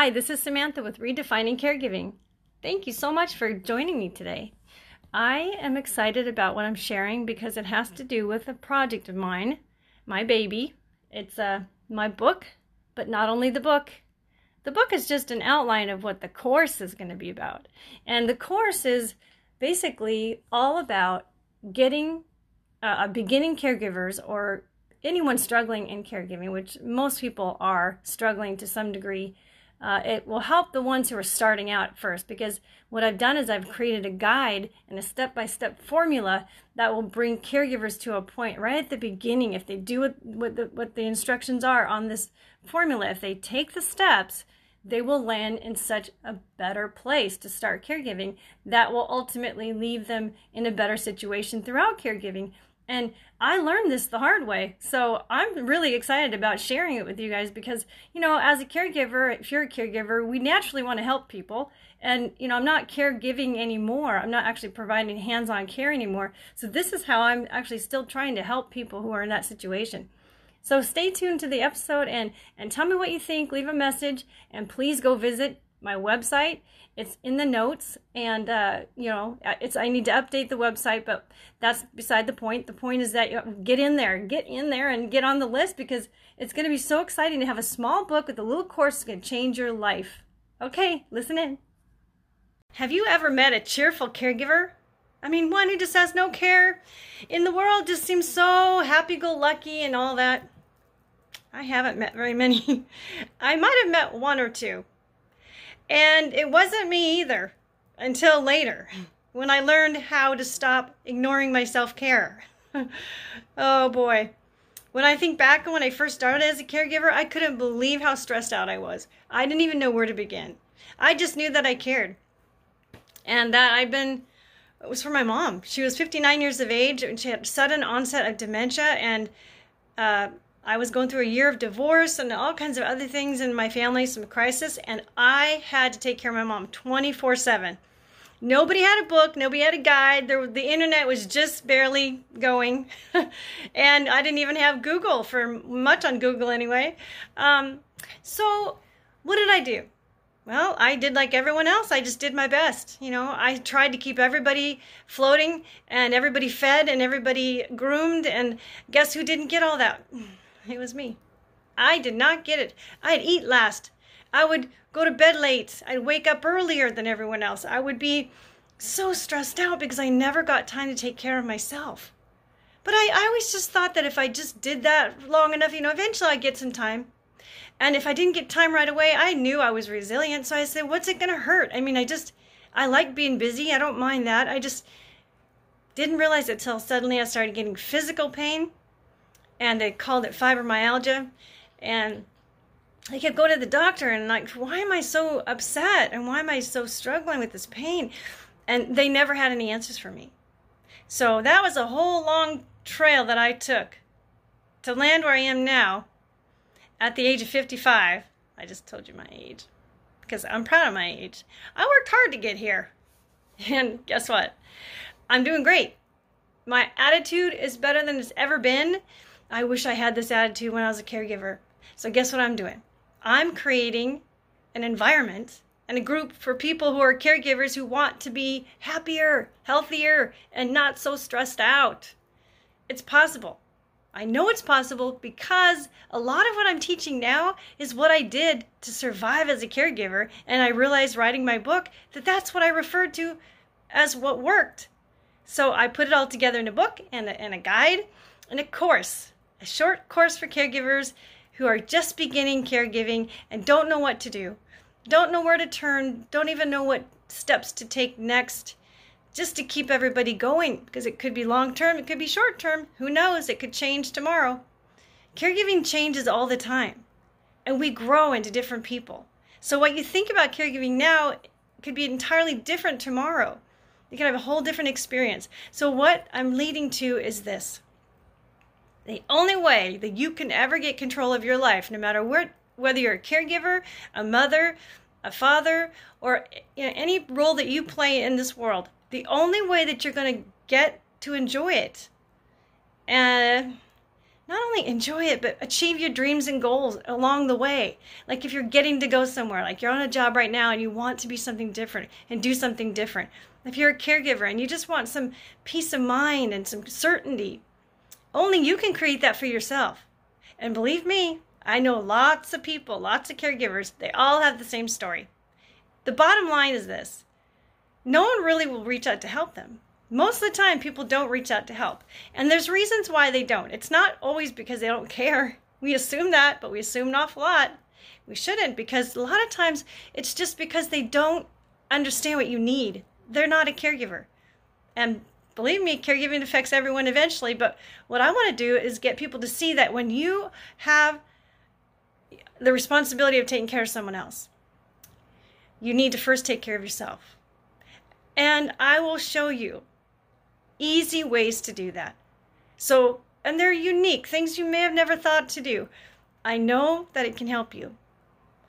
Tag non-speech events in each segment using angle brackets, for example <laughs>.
Hi, this is Samantha with Redefining Caregiving. Thank you so much for joining me today. I am excited about what I'm sharing because it has to do with a project of mine, my baby. It's uh, my book, but not only the book. The book is just an outline of what the course is going to be about. And the course is basically all about getting uh, beginning caregivers or anyone struggling in caregiving, which most people are struggling to some degree, uh, it will help the ones who are starting out first because what I've done is I've created a guide and a step by step formula that will bring caregivers to a point right at the beginning. If they do what, what, the, what the instructions are on this formula, if they take the steps, they will land in such a better place to start caregiving that will ultimately leave them in a better situation throughout caregiving and I learned this the hard way. So I'm really excited about sharing it with you guys because, you know, as a caregiver, if you're a caregiver, we naturally want to help people. And, you know, I'm not caregiving anymore. I'm not actually providing hands on care anymore. So this is how I'm actually still trying to help people who are in that situation. So stay tuned to the episode and, and tell me what you think. Leave a message and please go visit my website. It's in the notes, and uh, you know, uh, it's I need to update the website, but that's beside the point. The point is that you get in there, get in there, and get on the list because it's going to be so exciting to have a small book with a little course that's going to change your life. Okay, listen in. Have you ever met a cheerful caregiver? I mean, one who just has no care in the world, just seems so happy go lucky and all that. I haven't met very many. <laughs> I might have met one or two. And it wasn't me either until later when I learned how to stop ignoring my self care. <laughs> oh boy. When I think back when I first started as a caregiver, I couldn't believe how stressed out I was. I didn't even know where to begin. I just knew that I cared and that I'd been it was for my mom. She was 59 years of age and she had sudden onset of dementia and uh, I was going through a year of divorce and all kinds of other things in my family, some crisis, and I had to take care of my mom 24 7. Nobody had a book, nobody had a guide. There, the internet was just barely going, <laughs> and I didn't even have Google for much on Google anyway. Um, so, what did I do? Well, I did like everyone else. I just did my best. You know, I tried to keep everybody floating and everybody fed and everybody groomed. And guess who didn't get all that? It was me. I did not get it. I'd eat last. I would go to bed late. I'd wake up earlier than everyone else. I would be so stressed out because I never got time to take care of myself. But I, I always just thought that if I just did that long enough, you know, eventually I'd get some time. And if I didn't get time right away, I knew I was resilient. So I said, what's it going to hurt? I mean, I just, I like being busy. I don't mind that. I just didn't realize it till suddenly I started getting physical pain and they called it fibromyalgia. And I kept going to the doctor and like, why am I so upset and why am I so struggling with this pain? And they never had any answers for me. So that was a whole long trail that I took to land where I am now at the age of 55. I just told you my age because I'm proud of my age. I worked hard to get here. <laughs> And guess what? I'm doing great. My attitude is better than it's ever been. I wish I had this attitude when I was a caregiver. So, guess what I'm doing? I'm creating an environment and a group for people who are caregivers who want to be happier, healthier, and not so stressed out. It's possible. I know it's possible because a lot of what I'm teaching now is what I did to survive as a caregiver. And I realized writing my book that that's what I referred to as what worked. So I put it all together in a book and a, and a guide and a course a short course for caregivers who are just beginning caregiving and don't know what to do, don't know where to turn, don't even know what steps to take next, just to keep everybody going because it could be long term, it could be short term, who knows, it could change tomorrow. Caregiving changes all the time and we grow into different people. So, what you think about caregiving now could be entirely different tomorrow. You can have a whole different experience. So, what I'm leading to is this the only way that you can ever get control of your life, no matter where, whether you're a caregiver, a mother, a father, or you know, any role that you play in this world, the only way that you're going to get to enjoy it, and not only enjoy it, but achieve your dreams and goals along the way. Like if you're getting to go somewhere, like you're on a job right now and you want to be something different and do something different. If you're a caregiver and you just want some peace of mind and some certainty, only you can create that for yourself. And believe me, I know lots of people, lots of caregivers, they all have the same story. The bottom line is this. No one really will reach out to help them. Most of the time people don't reach out to help. And there's reasons why they don't. It's not always because they don't care. <laughs> We assume that but we assume an awful lot. We shouldn't because a lot of times it's just because they don't understand what you need. They're not a caregiver. And believe me caregiving affects everyone eventually but what i want to do is get people to see that when you have the responsibility of taking care of someone else you need to first take care of yourself and i will show you easy ways to do that. So, and they're unique, things you may have never thought to do. I know that it can help you.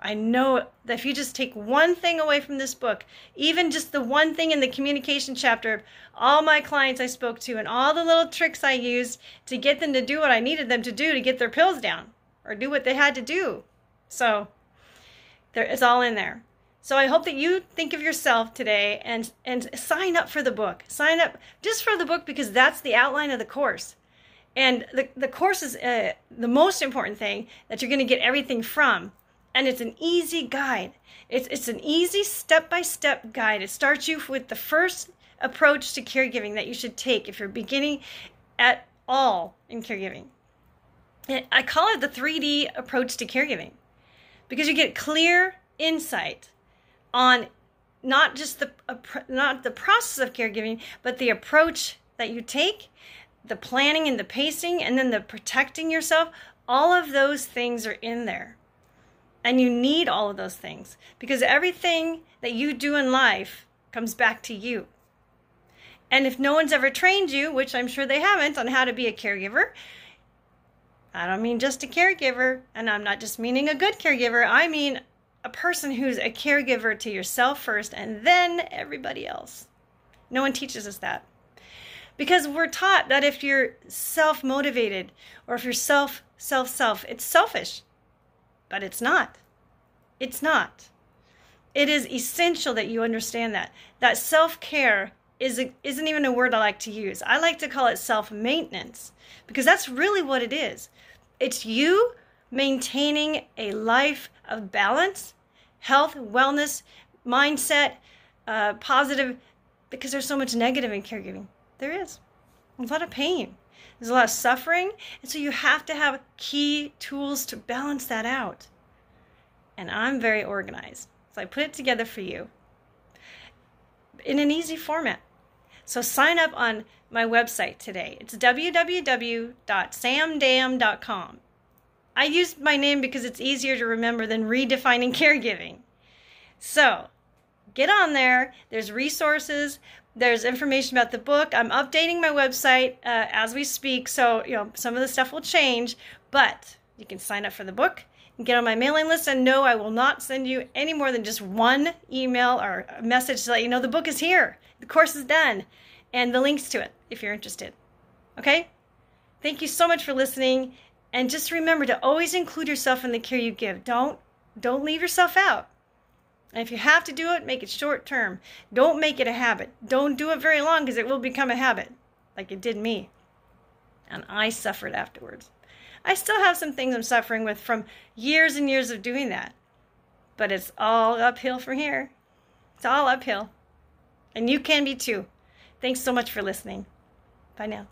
I know that if you just take one thing away from this book, even just the one thing in the communication chapter, all my clients I spoke to and all the little tricks I used to get them to do what I needed them to do to get their pills down or do what they had to do. So, there, it's all in there. So I hope that you think of yourself today and and sign up for the book. Sign up just for the book because that's the outline of the course. And the, the course is uh, the most important thing that you're going to get everything from. And it's an easy guide. It's, it's an easy step by step guide. It starts you with the first approach to caregiving that you should take if you're beginning at all in caregiving. And I call it the 3D approach to caregiving because you get clear insight on not just the not the process of caregiving, but the approach that you take, the planning and the pacing, and then the protecting yourself. All of those things are in there. And you need all of those things because everything that you do in life comes back to you. And if no one's ever trained you, which I'm sure they haven't, on how to be a caregiver, I don't mean just a caregiver, and I'm not just meaning a good caregiver, I mean a person who's a caregiver to yourself first and then everybody else. No one teaches us that. Because we're taught that if you're self motivated or if you're self, self, self, it's selfish. But it's not. It's not. It is essential that you understand that. That self care is a, isn't even a word I like to use. I like to call it self maintenance because that's really what it is. It's you maintaining a life of balance, health, wellness, mindset, uh, positive, because there's so much negative in caregiving. There's a lot of pain. There's a lot of suffering. And so you have to have key tools to balance that out. And I'm very organized. So I put it together for you in an easy format. So sign up on my website today. It's www.samdam.com. I use my name because it's easier to remember than redefining <laughs> caregiving. So get on there. There's resources. There's information about the book. I'm updating my website uh, as we speak, so you know some of the stuff will change. But you can sign up for the book and get on my mailing list. And no, I will not send you any more than just one email or message to let you know the book is here, the course is done, and the links to it if you're interested. Okay. Thank you so much for listening and just remember to always include yourself in the care you give. Don't don't leave yourself out. And if you have to do it, make it short term. Don't make it a habit. Don't do it very long because it will become a habit, like it did me. And I suffered afterwards. I still have some things I'm suffering with from years and years of doing that. But it's all uphill from here. It's all uphill. And you can be too. Thanks so much for listening. Bye now.